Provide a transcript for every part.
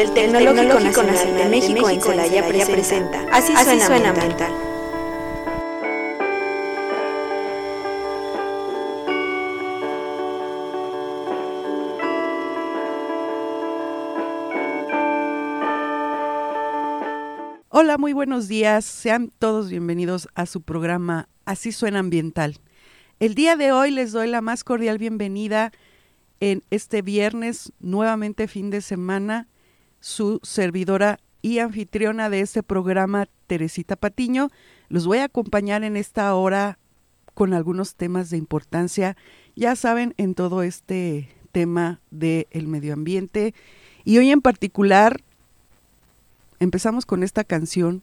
del Tecnológico Nacional de México en Celaya presenta Así suena ambiental. Hola, muy buenos días. Sean todos bienvenidos a su programa Así suena ambiental. El día de hoy les doy la más cordial bienvenida en este viernes, nuevamente fin de semana, su servidora y anfitriona de este programa, Teresita Patiño. Los voy a acompañar en esta hora con algunos temas de importancia, ya saben, en todo este tema del medio ambiente. Y hoy en particular empezamos con esta canción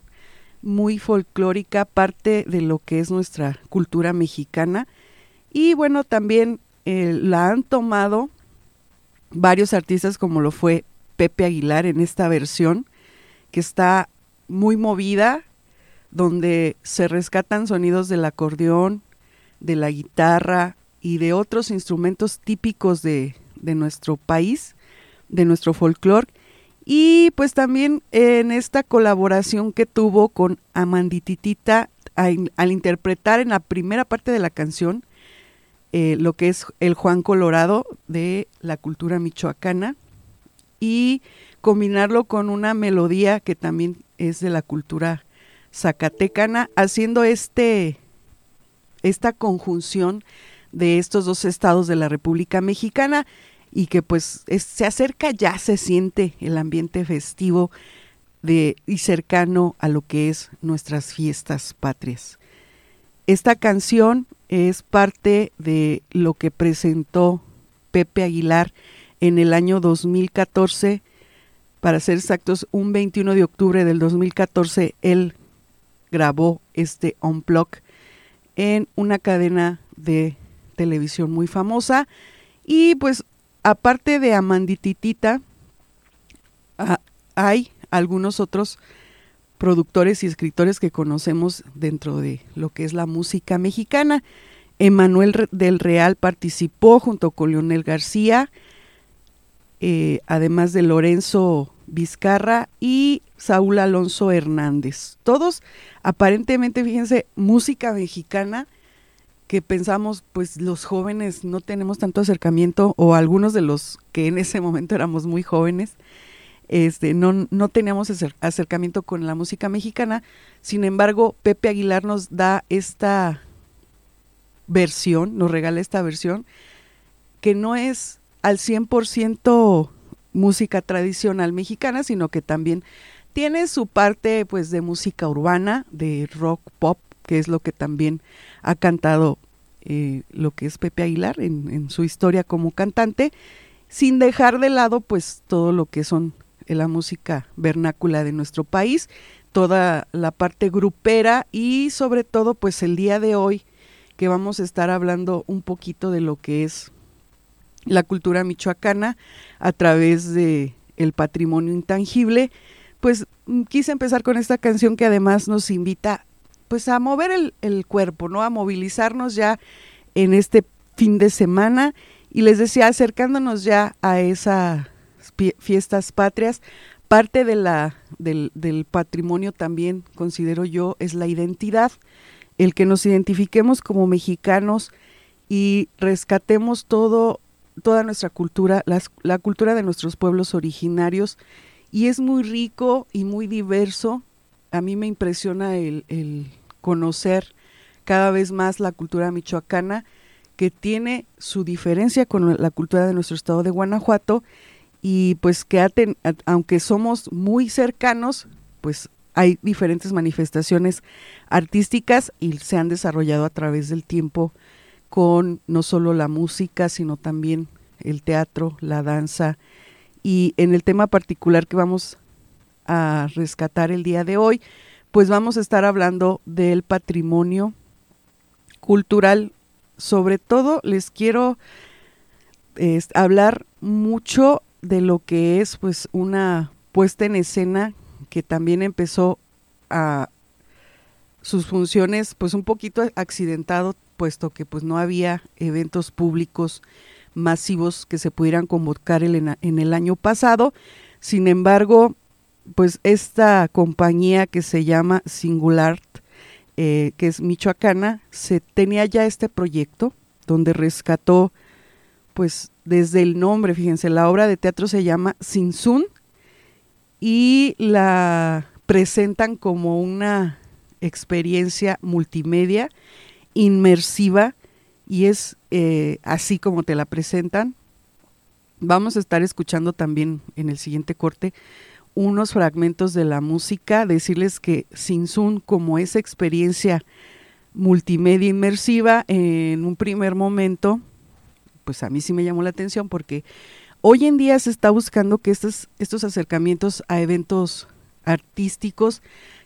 muy folclórica, parte de lo que es nuestra cultura mexicana. Y bueno, también eh, la han tomado varios artistas como lo fue Pepe Aguilar en esta versión, que está muy movida, donde se rescatan sonidos del acordeón, de la guitarra y de otros instrumentos típicos de, nuestro país, de nuestro folclore. Y pues también en esta colaboración que tuvo con Amandititita al interpretar en la primera parte de la canción eh, lo que es el Juan Colorado de la cultura michoacana y combinarlo con una melodía que también es de la cultura zacatecana, haciendo este, esta conjunción de estos dos estados de la República Mexicana y que pues se acerca ya, se siente el ambiente festivo de, y cercano a lo que es nuestras fiestas patrias. Esta canción es parte de lo que presentó Pepe Aguilar en el año 2014. Para ser exactos, un 21 de octubre del 2014, él grabó este Unplug en una cadena de televisión muy famosa. Y pues, aparte de Amandititita, ah, hay algunos otros productores y escritores que conocemos dentro de lo que es la música mexicana. Emanuel del Real participó junto con Leonel García, eh, además de Lorenzo Vizcarra y Saúl Alonso Hernández. Todos aparentemente, fíjense, música mexicana que pensamos, pues los jóvenes no tenemos tanto acercamiento, o algunos de los que en ese momento éramos muy jóvenes, este, no, no teníamos acercamiento con la música mexicana. Sin embargo, Pepe Aguilar nos da esta versión, nos regala esta versión, que no es al 100% música tradicional mexicana, sino que también tiene su parte pues de música urbana, de rock pop, que es lo que también ha cantado eh, lo que es Pepe Aguilar en, en su historia como cantante, sin dejar de lado pues todo lo que son la música vernácula de nuestro país, toda la parte grupera y sobre todo pues el día de hoy que vamos a estar hablando un poquito de lo que es la cultura michoacana a través de el patrimonio intangible, pues mm, quise empezar con esta canción que además nos invita pues a mover el, el cuerpo, ¿no? A movilizarnos ya en este fin de semana y les decía acercándonos ya a esa fiestas patrias. Parte de la, del patrimonio también, considero yo, es la identidad, el que nos identifiquemos como mexicanos y rescatemos todo, toda nuestra cultura, la cultura de nuestros pueblos originarios. Y es muy rico y muy diverso. A mí me impresiona el, el conocer cada vez más la cultura michoacana, que tiene su diferencia con la cultura de nuestro estado de Guanajuato y pues que aunque somos muy cercanos, pues hay diferentes manifestaciones artísticas y se han desarrollado a través del tiempo con no solo la música, sino también el teatro, la danza y en el tema particular que vamos a rescatar el día de hoy, pues vamos a estar hablando del patrimonio cultural. Sobre todo les quiero hablar mucho de lo que es pues una puesta en escena que también empezó a sus funciones pues un poquito accidentado puesto que pues no había eventos públicos masivos que se pudieran convocar en, el año pasado. Sin embargo, pues esta compañía que se llama Singular, eh, que es michoacana, se tenía ya este proyecto donde rescató, pues desde el nombre, fíjense, la obra de teatro se llama Sinsun y la presentan como una experiencia multimedia inmersiva y es eh, así como te la presentan. Vamos a estar escuchando también en el siguiente corte unos fragmentos de la música, decirles que Sinsun como esa experiencia multimedia inmersiva en un primer momento, pues a mí sí me llamó la atención porque hoy en día se está buscando que estos, estos acercamientos a eventos artísticos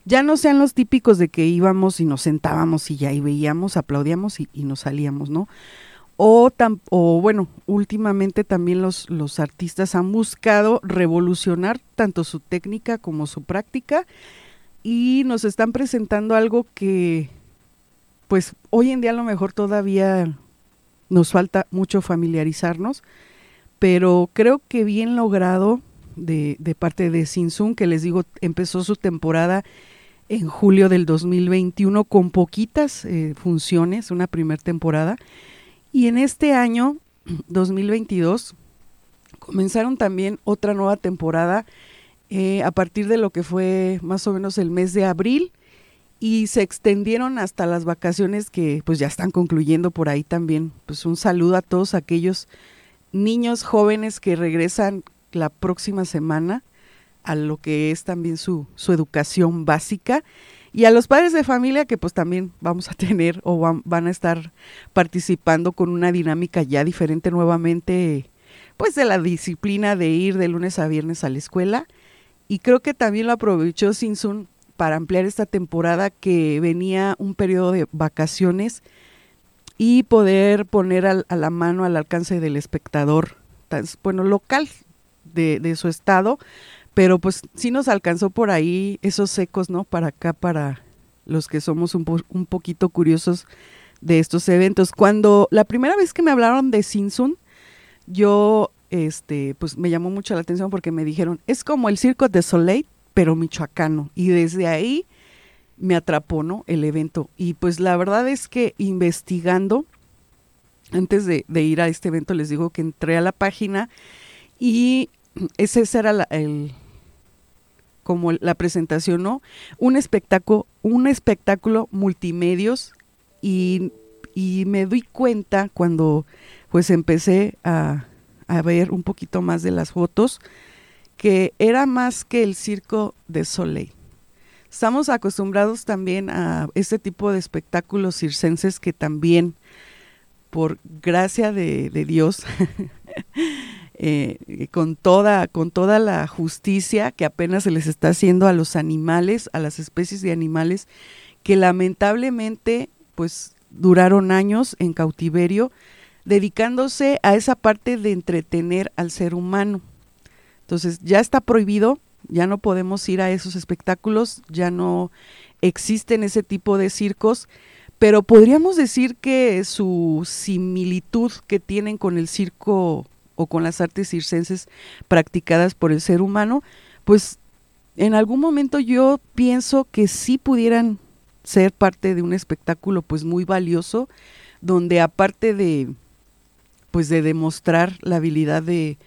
ya no sean los típicos de que íbamos y nos sentábamos y ya ahí veíamos, aplaudíamos y, nos salíamos, ¿no? O, o bueno, últimamente también los, los artistas han buscado revolucionar tanto su técnica como su práctica y nos están presentando algo que pues hoy en día a lo mejor todavía nos falta mucho familiarizarnos, pero creo que bien logrado de, parte de Sinsun, que les digo, empezó su temporada en julio del 2021 con poquitas eh, funciones, una primera temporada. Y en este año, 2022, comenzaron también otra nueva temporada eh, a partir de lo que fue más o menos el mes de abril y se extendieron hasta las vacaciones que pues ya están concluyendo por ahí también. Pues un saludo a todos aquellos niños jóvenes que regresan la próxima semana a lo que es también su, su educación básica. Y a los padres de familia que pues también vamos a tener o van, a estar participando con una dinámica ya diferente nuevamente pues de la disciplina de ir de lunes a viernes a la escuela. Y creo que también lo aprovechó Sinsun para ampliar esta temporada que venía un periodo de vacaciones y poder poner a la mano al alcance del espectador bueno local de, de su estado pero pues sí nos alcanzó por ahí esos secos, ¿no? Para acá, para los que somos un, poquito curiosos de estos eventos. Cuando la primera vez que me hablaron de Sinsun, yo, este, pues me llamó mucho la atención porque me dijeron, es como el Circo de Soleil, pero michoacano. Y desde ahí me atrapó, ¿no? El evento. Y pues la verdad es que investigando, antes de ir a este evento, les digo que entré a la página y ese era el, como la presentación, ¿no? Un espectáculo, un espectáculo multimedios y, y me doy cuenta cuando pues empecé a, a, ver un poquito más de las fotos que era más que el circo de Soleil. Estamos acostumbrados también a este tipo de espectáculos circenses que también, por gracia de, de Dios, Eh, con, toda, con toda la justicia que apenas se les está haciendo a los animales, a las especies de animales, que lamentablemente pues duraron años en cautiverio, dedicándose a esa parte de entretener al ser humano. Entonces ya está prohibido, ya no podemos ir a esos espectáculos, ya no existen ese tipo de circos, pero podríamos decir que su similitud que tienen con el circo o con las artes circenses practicadas por el ser humano, pues en algún momento yo pienso que sí pudieran ser parte de un espectáculo pues muy valioso, donde aparte de pues de demostrar la habilidad de,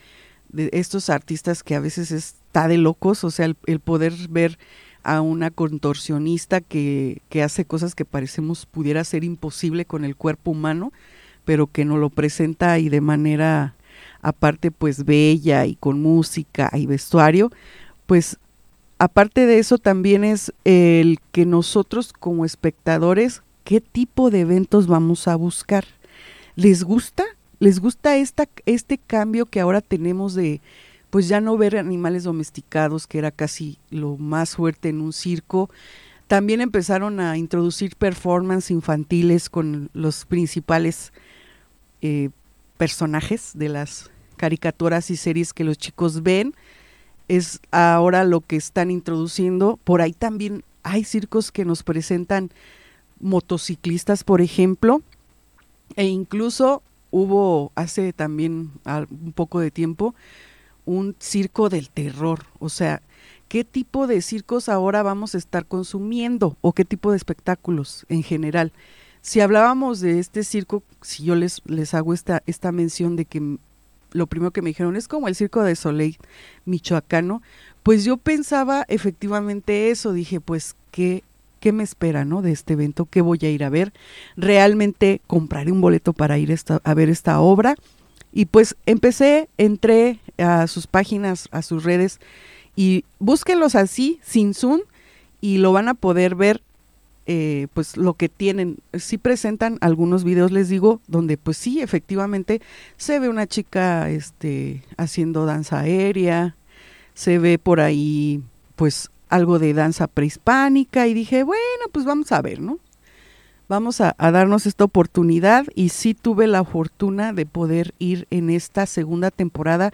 de estos artistas que a veces está de locos, o sea, el, poder ver a una contorsionista que, que, hace cosas que parecemos pudiera ser imposible con el cuerpo humano, pero que nos lo presenta y de manera aparte pues bella y con música y vestuario, pues aparte de eso también es el que nosotros como espectadores, ¿qué tipo de eventos vamos a buscar? ¿Les gusta? ¿Les gusta esta, este cambio que ahora tenemos de pues ya no ver animales domesticados, que era casi lo más fuerte en un circo? También empezaron a introducir performances infantiles con los principales eh, personajes de las caricaturas y series que los chicos ven, es ahora lo que están introduciendo. Por ahí también hay circos que nos presentan motociclistas, por ejemplo, e incluso hubo hace también un poco de tiempo un circo del terror, o sea, ¿qué tipo de circos ahora vamos a estar consumiendo o qué tipo de espectáculos en general? Si hablábamos de este circo, si yo les, les hago esta, esta mención de que lo primero que me dijeron es como el circo de Soleil michoacano, pues yo pensaba efectivamente eso, dije, pues qué qué me espera, ¿no? De este evento, qué voy a ir a ver. Realmente compraré un boleto para ir a ver esta obra. Y pues empecé, entré a sus páginas, a sus redes y búsquenlos así, sin Zoom, y lo van a poder ver eh, pues lo que tienen. Sí presentan algunos videos, les digo, donde pues sí, efectivamente, se ve una chica este, haciendo danza aérea, se ve por ahí pues algo de danza prehispánica y dije, bueno, pues vamos a ver, ¿no? Vamos a, darnos esta oportunidad y sí tuve la fortuna de poder ir en esta segunda temporada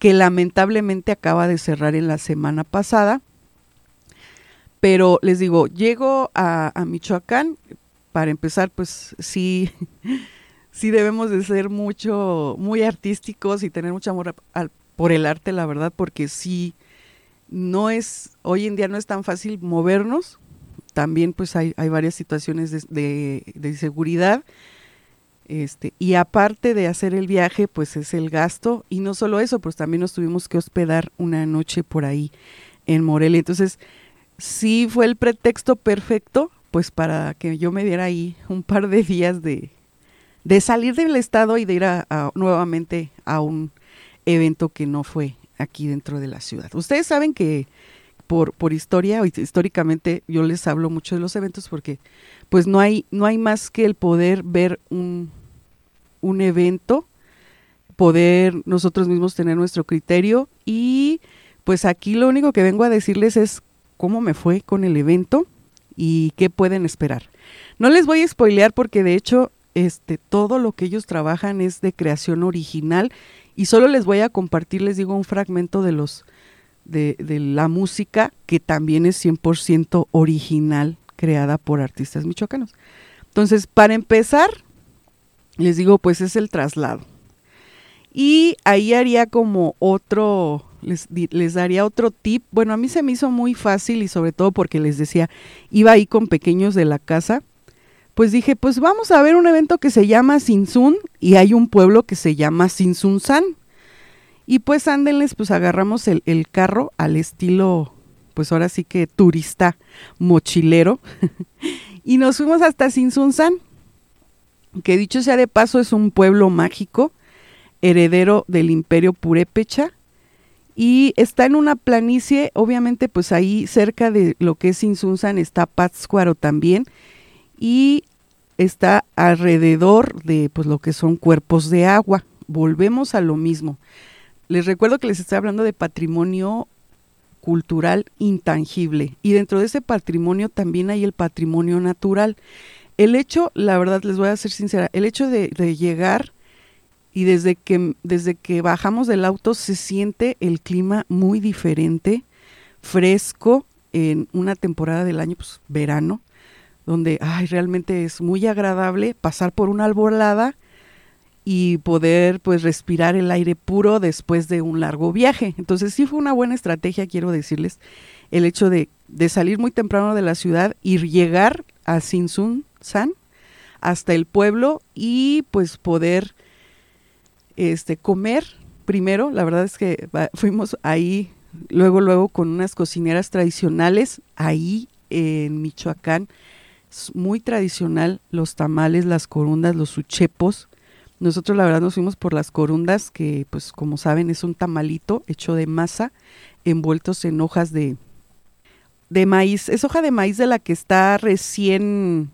que lamentablemente acaba de cerrar en la semana pasada. Pero les digo, llego a, Michoacán, para empezar, pues sí, sí debemos de ser mucho, muy artísticos y tener mucho amor por el arte, la verdad, porque sí, no es, hoy en día no es tan fácil movernos, también pues hay, hay varias situaciones de, de, inseguridad, este, y aparte de hacer el viaje, pues es el gasto, y no solo eso, pues también nos tuvimos que hospedar una noche por ahí en Morelia. Entonces, sí fue el pretexto perfecto, pues para que yo me diera ahí un par de días de, de salir del estado y de ir a, nuevamente a un evento que no fue aquí dentro de la ciudad. Ustedes saben que por, por historia, históricamente yo les hablo mucho de los eventos porque pues no hay, no hay más que el poder ver un, un evento, poder nosotros mismos tener nuestro criterio y pues aquí lo único que vengo a decirles es cómo me fue con el evento y qué pueden esperar. No les voy a spoilear porque de hecho este todo lo que ellos trabajan es de creación original y solo les voy a compartir, les digo, un fragmento de los de, de la música que también es 100% original, creada por artistas michoacanos. Entonces, para empezar, les digo, pues es el traslado. Y ahí haría como otro, les, daría otro tip. Bueno, a mí se me hizo muy fácil y sobre todo porque les decía, iba ahí con pequeños de la casa pues dije, pues vamos a ver un evento que se llama Sinsun y hay un pueblo que se llama Sinsunsan. Y pues ándenles, pues agarramos el, carro al estilo, pues ahora sí que turista, mochilero, y nos fuimos hasta Sinsunsan, que dicho sea de paso es un pueblo mágico, heredero del imperio purépecha, y está en una planicie, obviamente pues ahí cerca de lo que es Sinsunsan está Pátzcuaro también, y está alrededor de pues lo que son cuerpos de agua. Volvemos a lo mismo. Les recuerdo que les estoy hablando de patrimonio cultural intangible y dentro de ese patrimonio también hay el patrimonio natural. El hecho, la verdad les voy a ser sincera, el hecho de, de llegar y desde que, desde que bajamos del auto se siente el clima muy diferente, fresco en una temporada del año, pues verano, donde ay, realmente es muy agradable pasar por una alborada y poder pues respirar el aire puro después de un largo viaje. Entonces sí fue una buena estrategia, quiero decirles, el hecho de, de salir muy temprano de la ciudad y llegar a Sinsun San hasta el pueblo y pues poder este comer primero, la verdad es que fuimos ahí luego luego con unas cocineras tradicionales ahí en Michoacán muy tradicional los tamales, las corundas, los uchepos. Nosotros la verdad nos fuimos por las corundas, que pues como saben es un tamalito hecho de masa, envueltos en hojas de, de maíz. Es hoja de maíz de la que está recién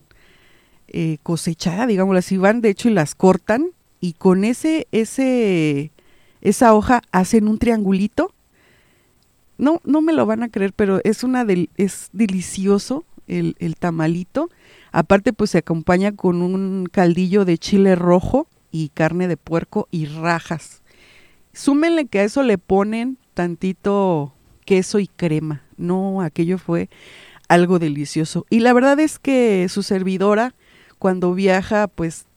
eh, cosechada, digámoslo así, van de hecho y las cortan y con ese, ese, esa hoja hacen un triangulito. No, no me lo van a creer, pero es una del, es delicioso el, tamalito. Aparte, pues se acompaña con un caldillo de chile rojo y carne de puerco y rajas. Súmenle que a eso le ponen tantito queso y crema. No, aquello fue algo delicioso. Y la verdad es que su servidora, cuando viaja, pues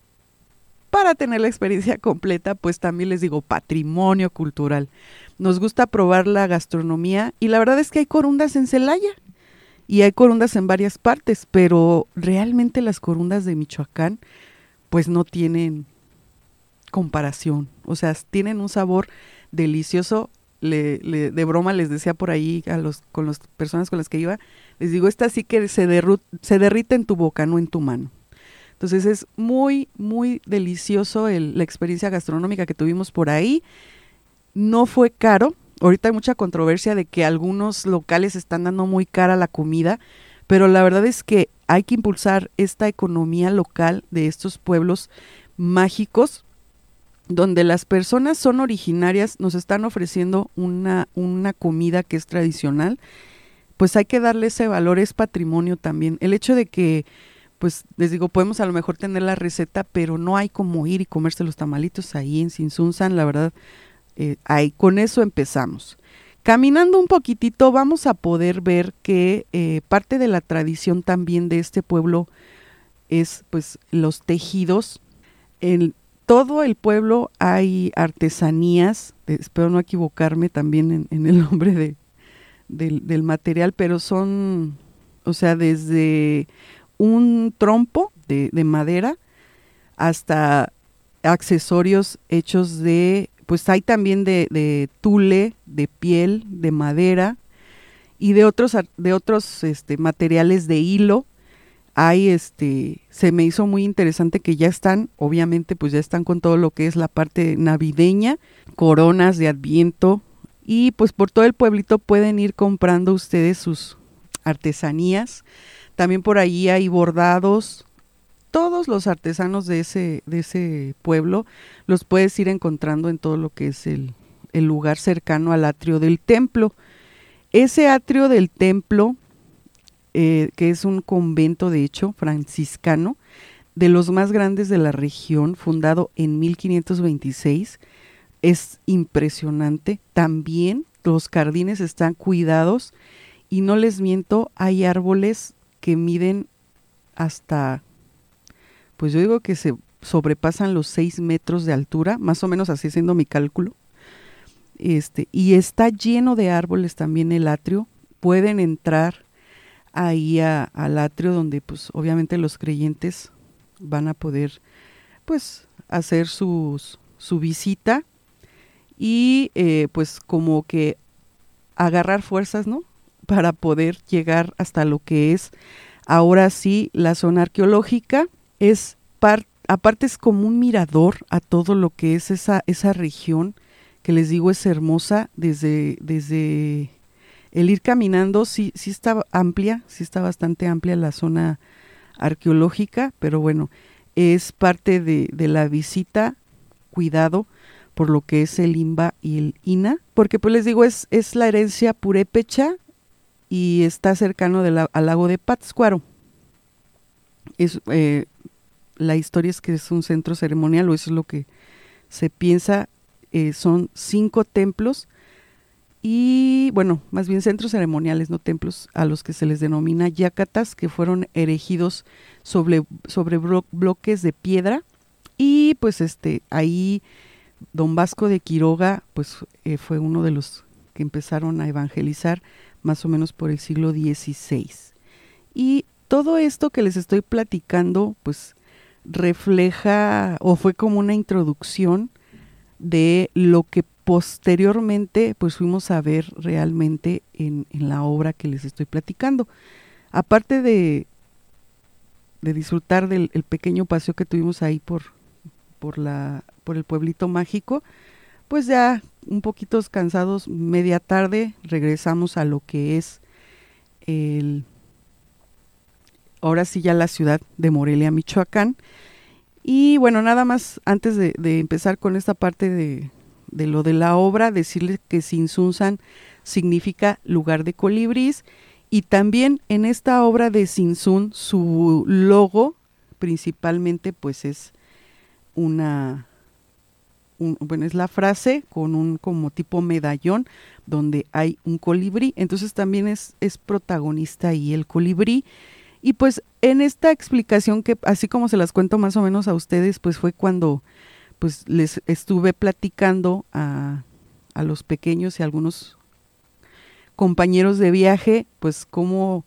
para tener la experiencia completa, pues también les digo patrimonio cultural. Nos gusta probar la gastronomía y la verdad es que hay corundas en Celaya y hay corundas en varias partes, pero realmente las corundas de Michoacán pues no tienen comparación, o sea, tienen un sabor delicioso. Le, de broma les decía por ahí a los con las personas con las que iba, les digo, esta sí que se, se derrite en tu boca, no en tu mano. Entonces es muy, muy delicioso la experiencia gastronómica que tuvimos por ahí. No fue caro. Ahorita hay mucha controversia de que algunos locales están dando muy cara la comida, pero la verdad es que hay que impulsar esta economía local de estos pueblos mágicos donde las personas son originarias, nos están ofreciendo una, una comida que es tradicional, pues hay que darle ese valor, es patrimonio también. El hecho de que pues les digo, podemos a lo mejor tener la receta, pero no hay como ir y comerse los tamalitos ahí en Sinsunzan, la verdad, eh, ahí, con eso empezamos. Caminando un poquitito vamos a poder ver que eh, parte de la tradición también de este pueblo es pues los tejidos. En todo el pueblo hay artesanías, espero no equivocarme también en, el nombre de, del material, pero son, o sea, desde un trompo de, madera hasta accesorios hechos de, pues hay también de, de, tule, de piel, de madera y de otros, de otros este, materiales de hilo. Hay este, se me hizo muy interesante que ya están, obviamente, pues ya están con todo lo que es la parte navideña, coronas de adviento y pues por todo el pueblito pueden ir comprando ustedes sus artesanías también por ahí hay bordados. Todos los artesanos de ese, de ese pueblo los puedes ir encontrando en todo lo que es el, el lugar cercano al atrio del templo. Ese atrio del templo, eh, que es un convento de hecho franciscano, de los más grandes de la región, fundado en 1526, es impresionante. También los jardines están cuidados y no les miento, hay árboles que miden hasta, pues yo digo que se sobrepasan los 6 metros de altura, más o menos así siendo mi cálculo. Este, y está lleno de árboles también el atrio. Pueden entrar ahí al atrio donde pues obviamente los creyentes van a poder pues hacer su visita y eh, pues como que agarrar fuerzas, ¿no? Para poder llegar hasta lo que es ahora sí la zona arqueológica. Es aparte es como un mirador a todo lo que es esa, esa región que les digo es hermosa desde, desde el ir caminando, sí, sí está amplia, sí está bastante amplia la zona arqueológica, pero bueno, es parte de, de la visita, cuidado por lo que es el IMBA y el INA, porque pues les digo, es, es la herencia purépecha y está cercano al lago de Pátzcuaro. Es, eh, la historia es que es un centro ceremonial, o eso es lo que se piensa. Eh, son cinco templos y, bueno, más bien centros ceremoniales, no templos, a los que se les denomina yacatas, que fueron erigidos sobre, sobre bloques de piedra. Y pues este, ahí don Vasco de Quiroga, pues eh, fue uno de los que empezaron a evangelizar más o menos por el siglo XVI. Y todo esto que les estoy platicando, pues refleja o fue como una introducción de lo que posteriormente pues fuimos a ver realmente en, la obra que les estoy platicando. Aparte de, de disfrutar del pequeño paseo que tuvimos ahí por, por, la, por el pueblito mágico, pues ya un poquito cansados, media tarde, regresamos a lo que es el, ahora sí ya la ciudad de Morelia, Michoacán. Y bueno, nada más antes de, empezar con esta parte de, de, lo de la obra, decirles que Sinsunzan significa lugar de colibríes y también en esta obra de Sinsun su logo principalmente pues es una bueno, es la frase con un como tipo medallón donde hay un colibrí, entonces también es, es protagonista ahí el colibrí. Y pues en esta explicación que así como se las cuento más o menos a ustedes, pues fue cuando pues les estuve platicando a, a los pequeños y a algunos compañeros de viaje, pues cómo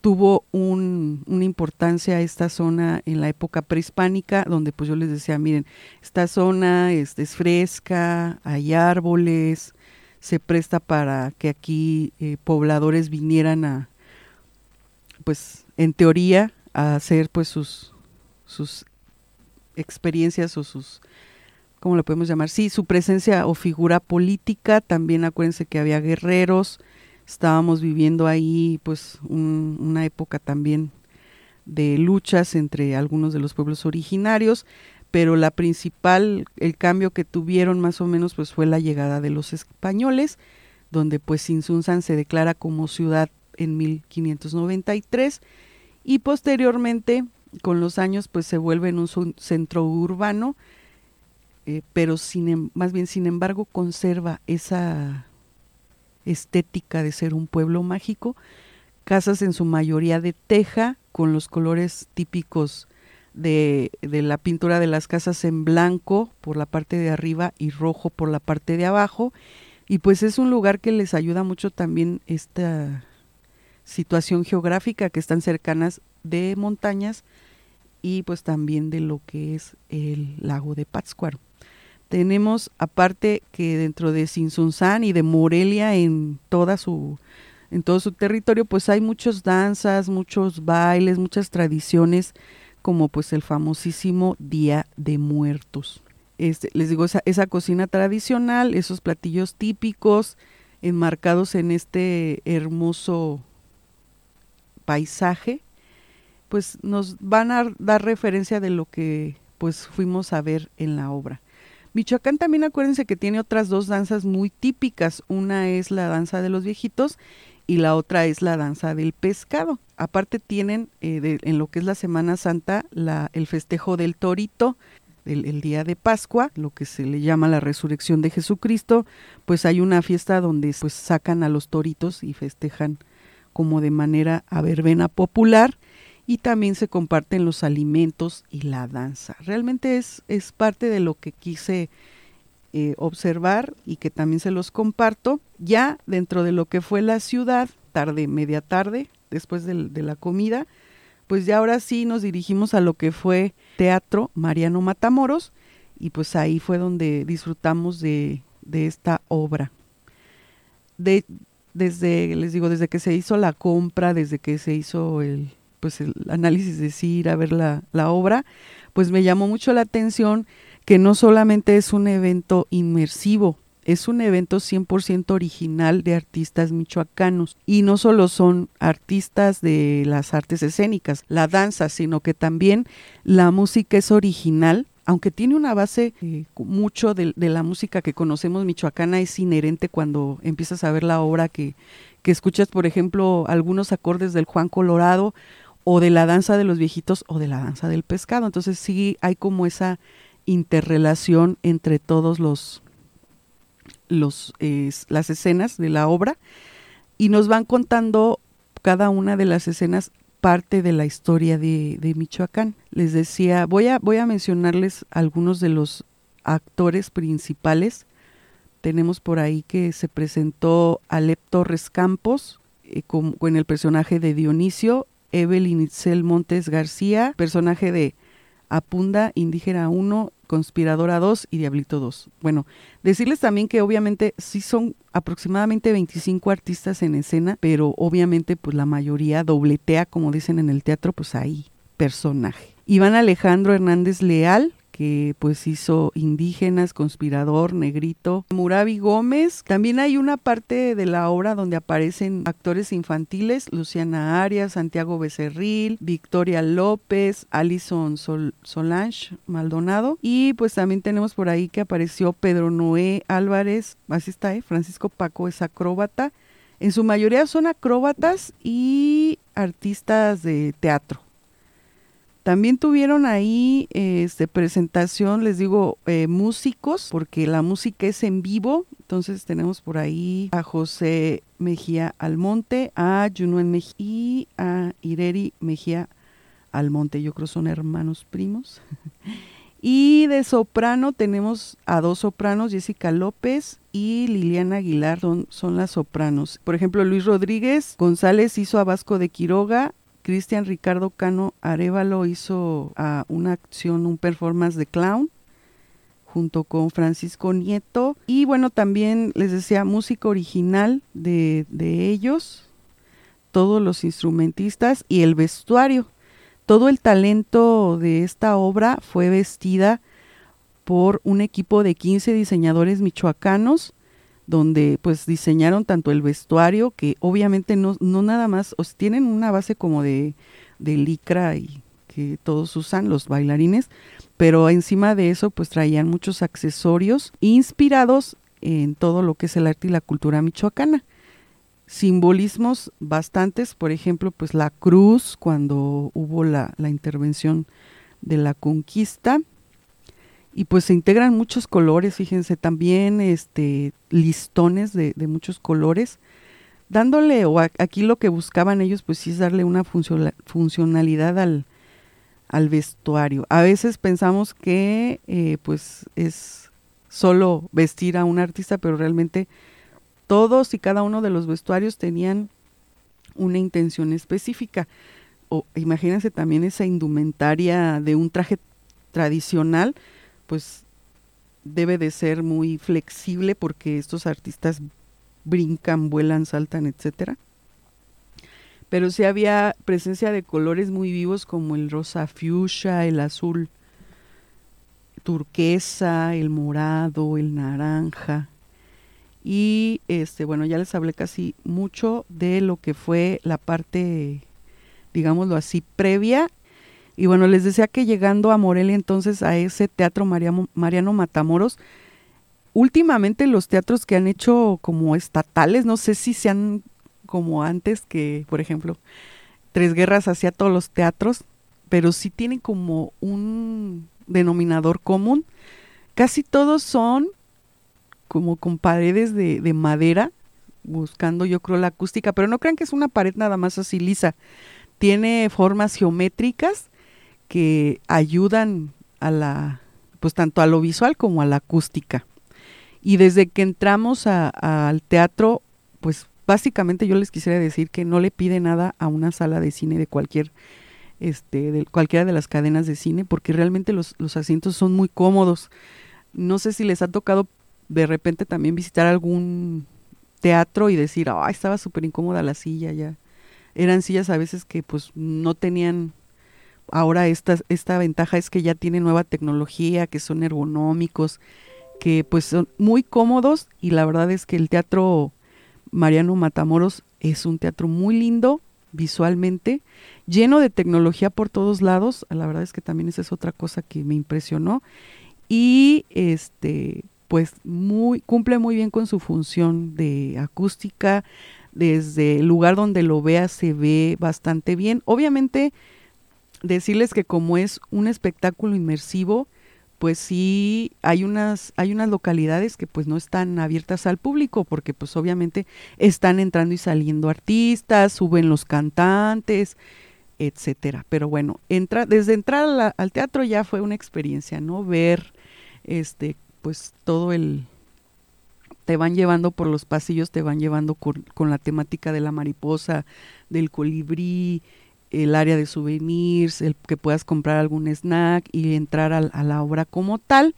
tuvo un, una importancia esta zona en la época prehispánica, donde pues yo les decía, miren, esta zona es, es fresca, hay árboles, se presta para que aquí eh, pobladores vinieran a, pues en teoría, a hacer pues sus, sus experiencias o sus, ¿cómo lo podemos llamar? Sí, su presencia o figura política, también acuérdense que había guerreros, estábamos viviendo ahí pues una época también de luchas entre algunos de los pueblos originarios, pero la principal, el cambio que tuvieron más o menos pues fue la llegada de los españoles, donde pues Insunzan se declara como ciudad en 1593 y posteriormente con los años pues se vuelve en un centro urbano, eh, pero sin, em, más bien sin embargo conserva esa estética de ser un pueblo mágico, casas en su mayoría de teja, con los colores típicos de, de, la pintura de las casas en blanco por la parte de arriba y rojo por la parte de abajo. Y pues es un lugar que les ayuda mucho también esta situación geográfica que están cercanas de montañas y pues también de lo que es el lago de Pátzcuaro. Tenemos aparte que dentro de Sinsunzán y de Morelia en toda su en todo su territorio pues hay muchas danzas, muchos bailes, muchas tradiciones como pues el famosísimo Día de Muertos. Este, les digo, esa, esa cocina tradicional, esos platillos típicos enmarcados en este hermoso paisaje, pues nos van a dar referencia de lo que pues fuimos a ver en la obra. Michoacán también acuérdense que tiene otras dos danzas muy típicas. Una es la danza de los viejitos y la otra es la danza del pescado. Aparte tienen eh, en lo que es la Semana Santa la, el festejo del torito, el, el, día de Pascua, lo que se le llama la resurrección de Jesucristo, pues hay una fiesta donde pues sacan a los toritos y festejan como de manera a verbena popular y también se comparten los alimentos y la danza. Realmente es, es parte de lo que quise eh, observar y que también se los comparto. Ya dentro de lo que fue la ciudad, tarde, media tarde, después de, de la comida, pues ya ahora sí nos dirigimos a lo que fue Teatro Mariano Matamoros y pues ahí fue donde disfrutamos de, de esta obra. De, desde, les digo, desde que se hizo la compra, desde que se hizo el, pues el análisis de a ver la, la obra, pues me llamó mucho la atención que no solamente es un evento inmersivo, es un evento 100% original de artistas michoacanos y no solo son artistas de las artes escénicas, la danza, sino que también la música es original. Aunque tiene una base, eh, mucho de, de, la música que conocemos michoacana es inherente cuando empiezas a ver la obra que, que escuchas, por ejemplo, algunos acordes del Juan Colorado o de la danza de los viejitos o de la danza del pescado. Entonces sí hay como esa interrelación entre todos los, los las escenas de la obra y nos van contando cada una de las escenas parte de la historia de, de Michoacán. Les decía, voy a, voy a mencionarles algunos de los actores principales. Tenemos por ahí que se presentó Alep Torres Campos eh, con, con el personaje de Dionisio, Evelyn Itzel Montes García, personaje de Apunda, Indígena 1, Conspiradora 2 y Diablito 2. Bueno, decirles también que obviamente sí son aproximadamente 25 artistas en escena, pero obviamente pues la mayoría dobletea, como dicen en el teatro, pues ahí personaje. Iván Alejandro Hernández Leal, que pues hizo Indígenas, Conspirador, Negrito, Murabi Gómez. También hay una parte de la obra donde aparecen actores infantiles, Luciana Arias, Santiago Becerril, Victoria López, Alison Solange Maldonado. Y pues también tenemos por ahí que apareció Pedro Noé Álvarez, así está, ¿eh? Francisco Paco es acróbata. En su mayoría son acróbatas y artistas de teatro También tuvieron ahí este, presentación, les digo, eh, músicos, porque la música es en vivo. Entonces tenemos por ahí a José Mejía Almonte, a Junuen Mejía y a Ireri Mejía Almonte. Yo creo son hermanos primos. y de soprano tenemos a dos sopranos, Jessica López y Liliana Aguilar, son, son las sopranos. Por ejemplo, Luis Rodríguez González hizo a Vasco de Quiroga, Cristian Ricardo Cano Arevalo hizo uh, una acción, un performance de clown junto con Francisco Nieto. Y bueno también les decía música original de, de ellos todos los instrumentistas y el vestuario. Todo el talento de esta obra fue vestida por un equipo de 15 diseñadores michoacanos donde pues diseñaron tanto el vestuario, que obviamente no, no nada más, tienen una base como de, de licra y que todos usan los bailarines, pero encima de eso pues traían muchos accesorios inspirados en todo lo que es el arte y la cultura michoacana. Simbolismos bastantes, por ejemplo, pues la cruz cuando hubo la, la intervención de la conquista, y pues se integran muchos colores, fíjense, también este listones de, muchos colores, dándole, o aquí lo que buscaban ellos, pues sí es darle una funcionalidad al, al vestuario. A veces pensamos que eh, pues es solo vestir a un artista, pero realmente todos y cada uno de los vestuarios tenían una intención específica. O imagínense también esa indumentaria de un traje tradicional, pues debe de ser muy flexible porque estos artistas brincan, vuelan, saltan, etcétera. Pero sí había presencia de colores muy vivos como el rosa fuchsia, el azul turquesa, el morado, el naranja. Y este, bueno, ya les hablé casi mucho de lo que fue la parte, digámoslo así, previa y bueno, les decía que llegando a Morelia entonces a ese teatro Mariano, Matamoros, últimamente los teatros que han hecho como estatales, no sé si sean como antes que, por ejemplo, Tres Guerras hacía todos los teatros, pero sí tienen como un denominador común. Casi todos son como con paredes de, de madera, buscando yo creo la acústica, pero no crean que es una pared nada más así lisa. Tiene formas geométricas que ayudan a la, pues tanto a lo visual como a la acústica. Y desde que entramos al teatro, pues básicamente yo les quisiera decir que no le pide nada a una sala de cine de cualquier, este, de cualquiera de las cadenas de cine, porque realmente los, los asientos son muy cómodos. No sé si les ha tocado de repente también visitar algún teatro y decir, ah, estaba súper incómoda la silla ya. Eran sillas a veces que pues no tenían ahora esta, esta ventaja es que ya tiene nueva tecnología, que son ergonómicos, que pues son muy cómodos y la verdad es que el teatro Mariano Matamoros es un teatro muy lindo visualmente, lleno de tecnología por todos lados, la verdad es que también esa es otra cosa que me impresionó y este pues muy cumple muy bien con su función de acústica, desde el lugar donde lo vea se ve bastante bien. Obviamente decirles que como es un espectáculo inmersivo, pues sí hay unas hay unas localidades que pues no están abiertas al público porque pues obviamente están entrando y saliendo artistas, suben los cantantes, etcétera. Pero bueno, entra desde entrar al teatro ya fue una experiencia, ¿no? Ver este pues todo el te van llevando por los pasillos, te van llevando con, con la temática de la mariposa, del colibrí, el área de souvenirs, el que puedas comprar algún snack y entrar a, la obra como tal.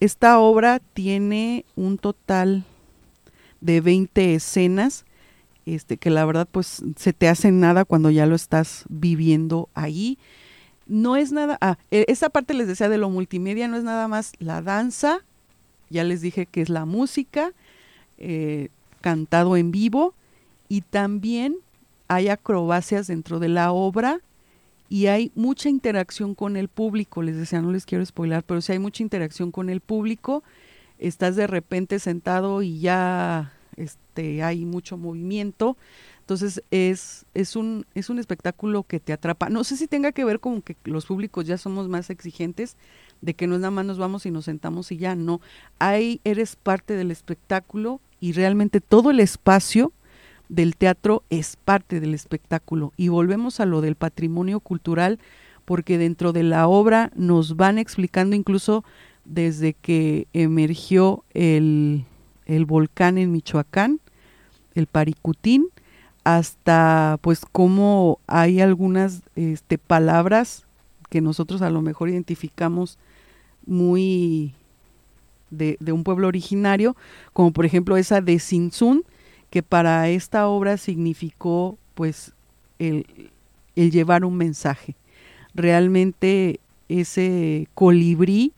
Esta obra tiene un total de 20 escenas, este, que la verdad pues se te hace nada cuando ya lo estás viviendo ahí. No es nada, ah, e, esa parte les decía de lo multimedia, no es nada más la danza, ya les dije que es la música, eh, cantado en vivo, y también hay acrobacias dentro de la obra y hay mucha interacción con el público. Les decía, no les quiero spoilar, pero si hay mucha interacción con el público, estás de repente sentado y ya este, hay mucho movimiento. Entonces es, es, un, es un espectáculo que te atrapa. No sé si tenga que ver con que los públicos ya somos más exigentes, de que no es nada más nos vamos y nos sentamos y ya, no. Ahí eres parte del espectáculo y realmente todo el espacio del teatro es parte del espectáculo. Y volvemos a lo del patrimonio cultural, porque dentro de la obra nos van explicando incluso desde que emergió el, el volcán en Michoacán, el Paricutín, hasta pues cómo hay algunas este, palabras que nosotros a lo mejor identificamos muy de, un pueblo originario, como por ejemplo esa de Sinsun, que para esta obra significó pues el, llevar un mensaje. Realmente ese colibrí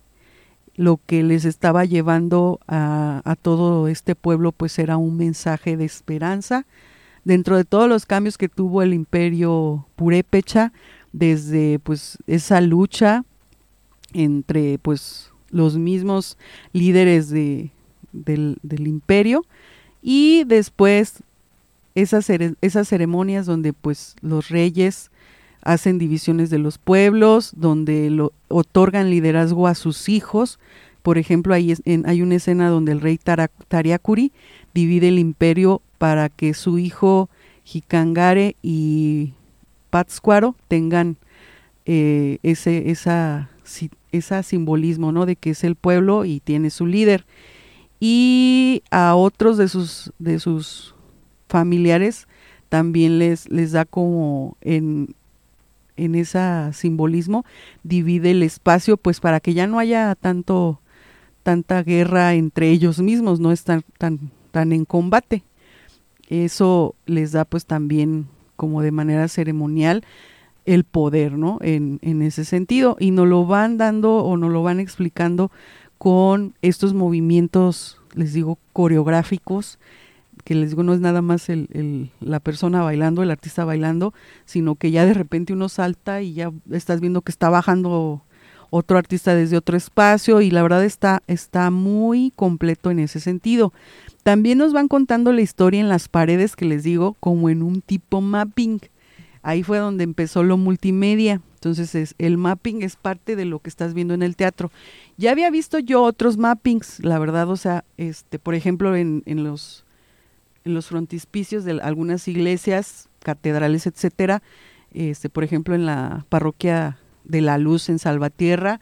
lo que les estaba llevando a, a, todo este pueblo pues era un mensaje de esperanza, dentro de todos los cambios que tuvo el imperio purépecha, desde pues esa lucha entre pues los mismos líderes de, del, imperio y después esas, esas ceremonias donde pues los reyes hacen divisiones de los pueblos, donde lo, otorgan liderazgo a sus hijos. Por ejemplo, hay, hay una escena donde el rey Tariakuri divide el imperio para que su hijo Hikangare y Pátzcuaro tengan eh, ese esa, esa simbolismo ¿no? de que es el pueblo y tiene su líder. Y a otros de sus, de sus familiares también les, les da como en, en ese simbolismo, divide el espacio pues para que ya no haya tanto tanta guerra entre ellos mismos, no están tan, tan en combate eso les da pues también como de manera ceremonial el poder, ¿no? En, en ese sentido. Y nos lo van dando o nos lo van explicando con estos movimientos, les digo, coreográficos, que les digo, no es nada más el, el, la persona bailando, el artista bailando, sino que ya de repente uno salta y ya estás viendo que está bajando otro artista desde otro espacio y la verdad está, está muy completo en ese sentido. También nos van contando la historia en las paredes que les digo, como en un tipo mapping. Ahí fue donde empezó lo multimedia. Entonces es, el mapping es parte de lo que estás viendo en el teatro. Ya había visto yo otros mappings, la verdad, o sea, este, por ejemplo, en, en los en los frontispicios de algunas iglesias, catedrales, etcétera. Este, por ejemplo, en la parroquia de la Luz en Salvatierra,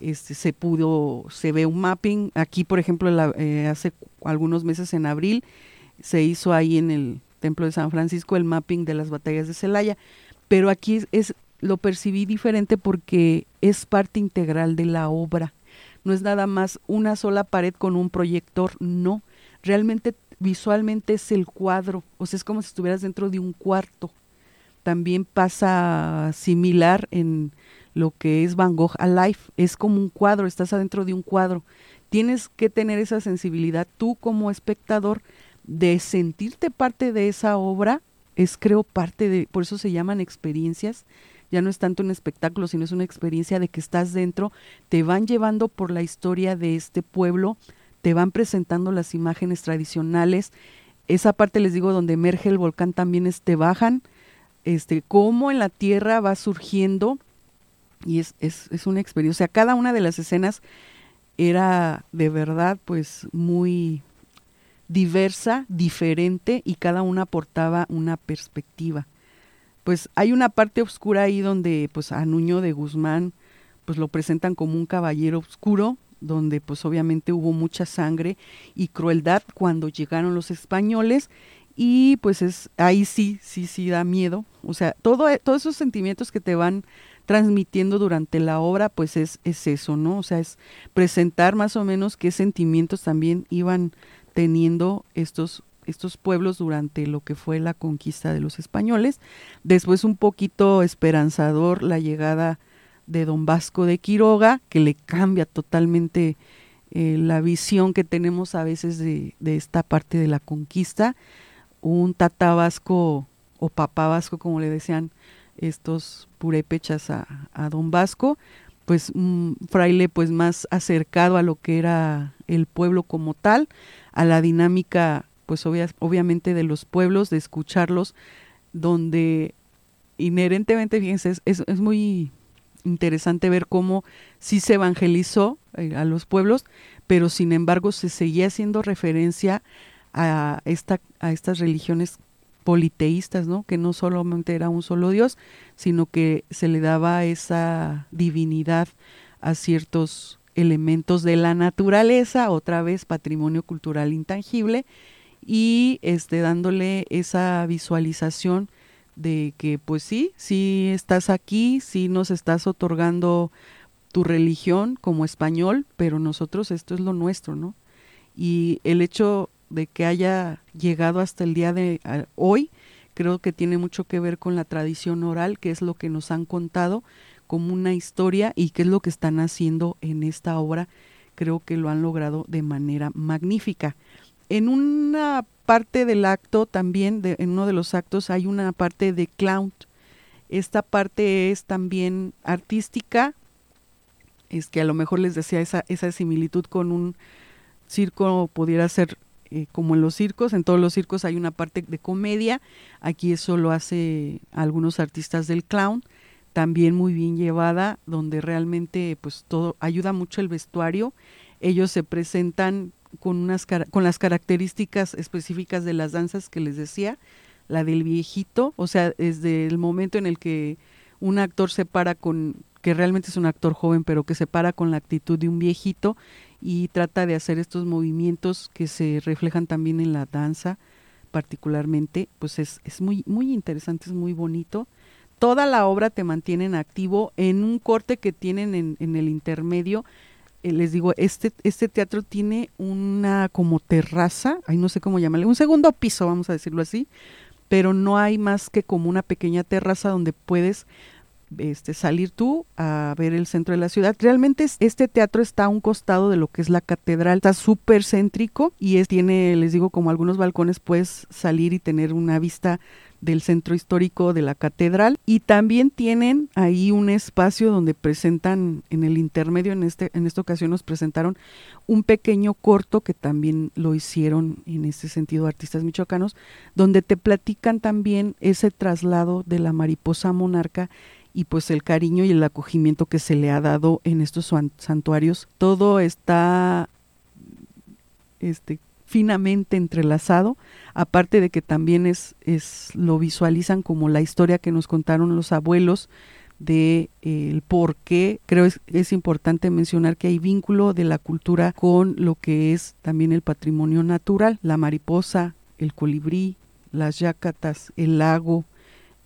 este, se pudo, se ve un mapping. Aquí, por ejemplo, eh, hace algunos meses en abril se hizo ahí en el Templo de San Francisco el mapping de las batallas de Celaya, pero aquí es, lo percibí diferente porque es parte integral de la obra. No es nada más una sola pared con un proyector, no. Realmente visualmente es el cuadro, o sea, es como si estuvieras dentro de un cuarto. También pasa similar en lo que es Van Gogh Alive, es como un cuadro, estás adentro de un cuadro. Tienes que tener esa sensibilidad tú como espectador de sentirte parte de esa obra, es creo parte de, por eso se llaman experiencias, ya no es tanto un espectáculo, sino es una experiencia de que estás dentro, te van llevando por la historia de este pueblo, te van presentando las imágenes tradicionales, esa parte les digo donde emerge el volcán también es, te bajan, este, cómo en la tierra va surgiendo. Y es, es, es una experiencia. O sea, cada una de las escenas era de verdad pues muy diversa, diferente y cada una aportaba una perspectiva. Pues hay una parte oscura ahí donde pues a Nuño de Guzmán pues lo presentan como un caballero oscuro, donde pues obviamente hubo mucha sangre y crueldad cuando llegaron los españoles y pues es ahí sí, sí, sí da miedo. O sea, todo, todos esos sentimientos que te van transmitiendo durante la obra, pues es, es eso, ¿no? O sea, es presentar más o menos qué sentimientos también iban teniendo estos estos pueblos durante lo que fue la conquista de los españoles. Después un poquito esperanzador la llegada de don Vasco de Quiroga, que le cambia totalmente eh, la visión que tenemos a veces de, de, esta parte de la conquista. Un tata vasco o papá vasco, como le decían estos purépechas a, a don Vasco, pues un fraile pues más acercado a lo que era el pueblo como tal, a la dinámica pues obviamente de los pueblos, de escucharlos, donde inherentemente, fíjense, es, es, muy interesante ver cómo sí se evangelizó eh, a los pueblos, pero sin embargo se seguía haciendo referencia a, esta, a estas religiones politeístas, ¿no? Que no solamente era un solo Dios, sino que se le daba esa divinidad a ciertos elementos de la naturaleza, otra vez patrimonio cultural intangible, y este, dándole esa visualización de que pues sí, sí estás aquí, sí nos estás otorgando tu religión como español, pero nosotros esto es lo nuestro, ¿no? Y el hecho de que haya llegado hasta el día de hoy, creo que tiene mucho que ver con la tradición oral, que es lo que nos han contado como una historia y qué es lo que están haciendo en esta obra. Creo que lo han logrado de manera magnífica. En una parte del acto también, en uno de los actos, hay una parte de clown. Esta parte es también artística, es que a lo mejor les decía esa, esa similitud con un circo pudiera ser eh, como en los circos, en todos los circos hay una parte de comedia, aquí eso lo hace algunos artistas del clown, también muy bien llevada, donde realmente pues todo ayuda mucho el vestuario, ellos se presentan con unas con las características específicas de las danzas que les decía, la del viejito, o sea, desde el momento en el que un actor se para con que realmente es un actor joven, pero que se para con la actitud de un viejito y trata de hacer estos movimientos que se reflejan también en la danza particularmente, pues es, es muy, muy interesante, es muy bonito. Toda la obra te mantiene en activo en un corte que tienen en, en el intermedio. Eh, les digo, este, este teatro tiene una como terraza, ahí no sé cómo llamarle, un segundo piso, vamos a decirlo así, pero no hay más que como una pequeña terraza donde puedes este, salir tú a ver el centro de la ciudad. Realmente este teatro está a un costado de lo que es la catedral, está súper céntrico y es, tiene, les digo, como algunos balcones, puedes salir y tener una vista del centro histórico de la catedral y también tienen ahí un espacio donde presentan en el intermedio en este en esta ocasión nos presentaron un pequeño corto que también lo hicieron en este sentido artistas michoacanos donde te platican también ese traslado de la mariposa monarca y pues el cariño y el acogimiento que se le ha dado en estos santuarios. Todo está este, finamente entrelazado, aparte de que también es, es lo visualizan como la historia que nos contaron los abuelos de eh, el por qué creo es, es importante mencionar que hay vínculo de la cultura con lo que es también el patrimonio natural, la mariposa, el colibrí, las yacatas, el lago,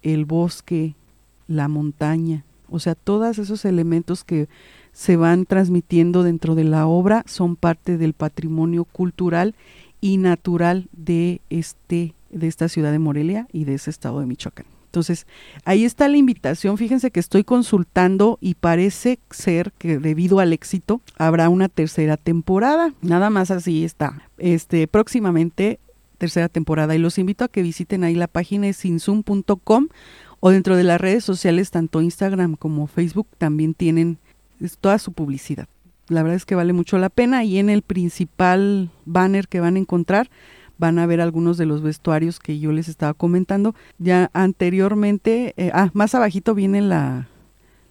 el bosque, la montaña. O sea, todos esos elementos que se van transmitiendo dentro de la obra son parte del patrimonio cultural y natural de este de esta ciudad de Morelia y de ese estado de Michoacán. Entonces, ahí está la invitación. Fíjense que estoy consultando y parece ser que debido al éxito habrá una tercera temporada. Nada más así está. Este próximamente tercera temporada y los invito a que visiten ahí la página sinzoom.com o dentro de las redes sociales, tanto Instagram como Facebook, también tienen toda su publicidad. La verdad es que vale mucho la pena y en el principal banner que van a encontrar van a ver algunos de los vestuarios que yo les estaba comentando. Ya anteriormente, eh, ah, más abajito viene la,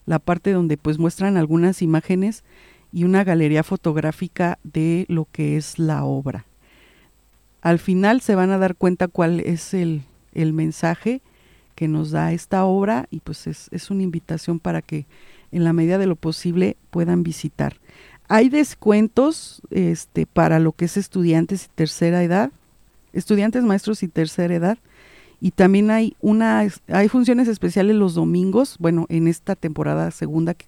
la parte donde pues muestran algunas imágenes y una galería fotográfica de lo que es la obra. Al final se van a dar cuenta cuál es el, el mensaje que nos da esta obra y pues es, es una invitación para que en la medida de lo posible puedan visitar. Hay descuentos este, para lo que es estudiantes y tercera edad, estudiantes, maestros y tercera edad. Y también hay una hay funciones especiales los domingos. Bueno, en esta temporada segunda que,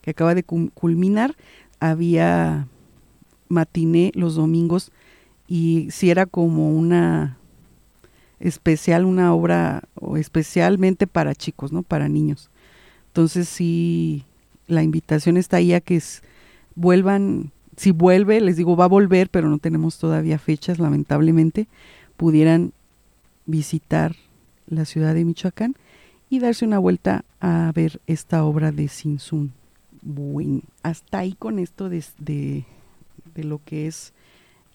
que acaba de culminar, había matiné los domingos y si era como una especial, una obra o especialmente para chicos, ¿no? Para niños. Entonces sí, la invitación está ahí a que vuelvan, si vuelve, les digo, va a volver, pero no tenemos todavía fechas, lamentablemente, pudieran visitar la ciudad de Michoacán y darse una vuelta a ver esta obra de Sinsun. Bueno, hasta ahí con esto de, de, de lo que es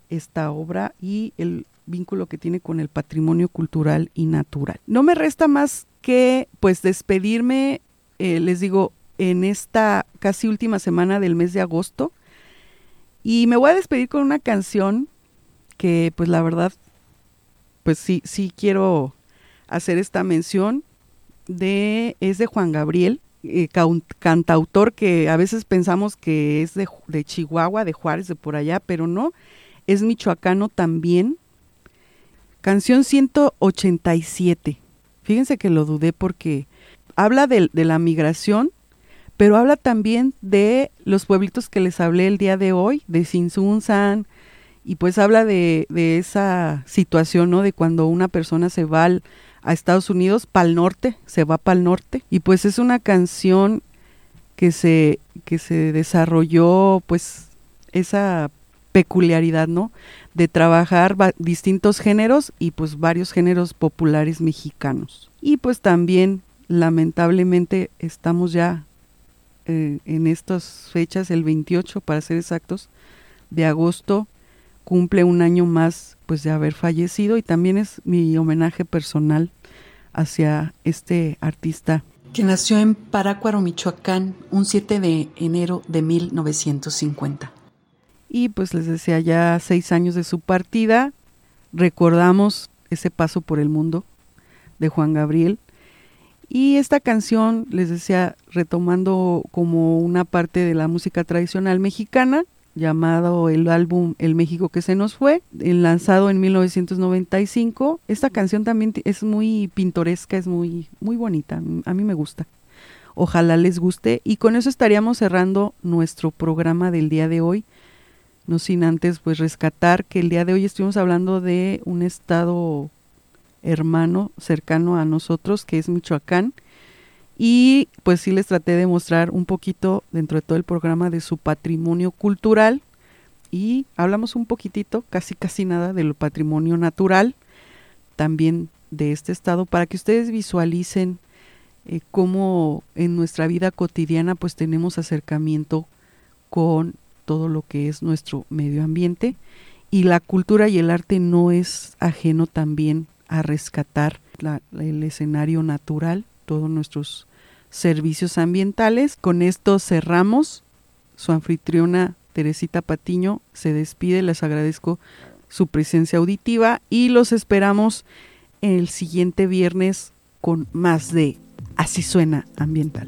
esta obra y el vínculo que tiene con el patrimonio cultural y natural. No me resta más que pues despedirme, eh, les digo, en esta casi última semana del mes de agosto. Y me voy a despedir con una canción que pues la verdad, pues sí, sí quiero hacer esta mención. De, es de Juan Gabriel, eh, cantautor que a veces pensamos que es de, de Chihuahua, de Juárez, de por allá, pero no, es michoacano también. Canción 187. Fíjense que lo dudé porque habla de, la migración, pero habla también de los pueblitos que les hablé el día de hoy, de Sinsunzan, y pues habla de, esa situación, ¿no? De cuando una persona se va a Estados Unidos, para el norte, se va para el norte, y pues es una canción que se, que se desarrolló, pues, esa peculiaridad, ¿no? De trabajar distintos géneros y pues varios géneros populares mexicanos. Y pues también, lamentablemente, estamos ya eh, en estas fechas, el 28 para ser exactos, de agosto, cumple un año más pues de haber fallecido y también es mi homenaje personal hacia este artista que nació en Parácuaro, Michoacán, un 7 de enero de 1950. Y pues les decía ya seis años de su partida, recordamos ese paso por el mundo de Juan Gabriel. Y esta canción, les decía, retomando como una parte de la música tradicional mexicana, llamado el álbum El México que se nos fue, lanzado en 1995. Esta canción también es muy pintoresca, es muy, muy bonita, a mí me gusta. Ojalá les guste y con eso estaríamos cerrando nuestro programa del día de hoy no sin antes pues rescatar que el día de hoy estuvimos hablando de un estado hermano cercano a nosotros que es Michoacán. Y pues sí les traté de mostrar un poquito dentro de todo el programa de su patrimonio cultural. Y hablamos un poquitito, casi casi nada de lo patrimonio natural también de este estado para que ustedes visualicen eh, cómo en nuestra vida cotidiana pues tenemos acercamiento con todo lo que es nuestro medio ambiente y la cultura y el arte no es ajeno también a rescatar el escenario natural, todos nuestros servicios ambientales. Con esto cerramos. Su anfitriona Teresita Patiño se despide, les agradezco su presencia auditiva y los esperamos el siguiente viernes con más de Así suena ambiental.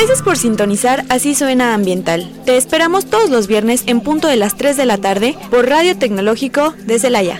Gracias por sintonizar Así Suena Ambiental. Te esperamos todos los viernes en punto de las 3 de la tarde por Radio Tecnológico de Celaya.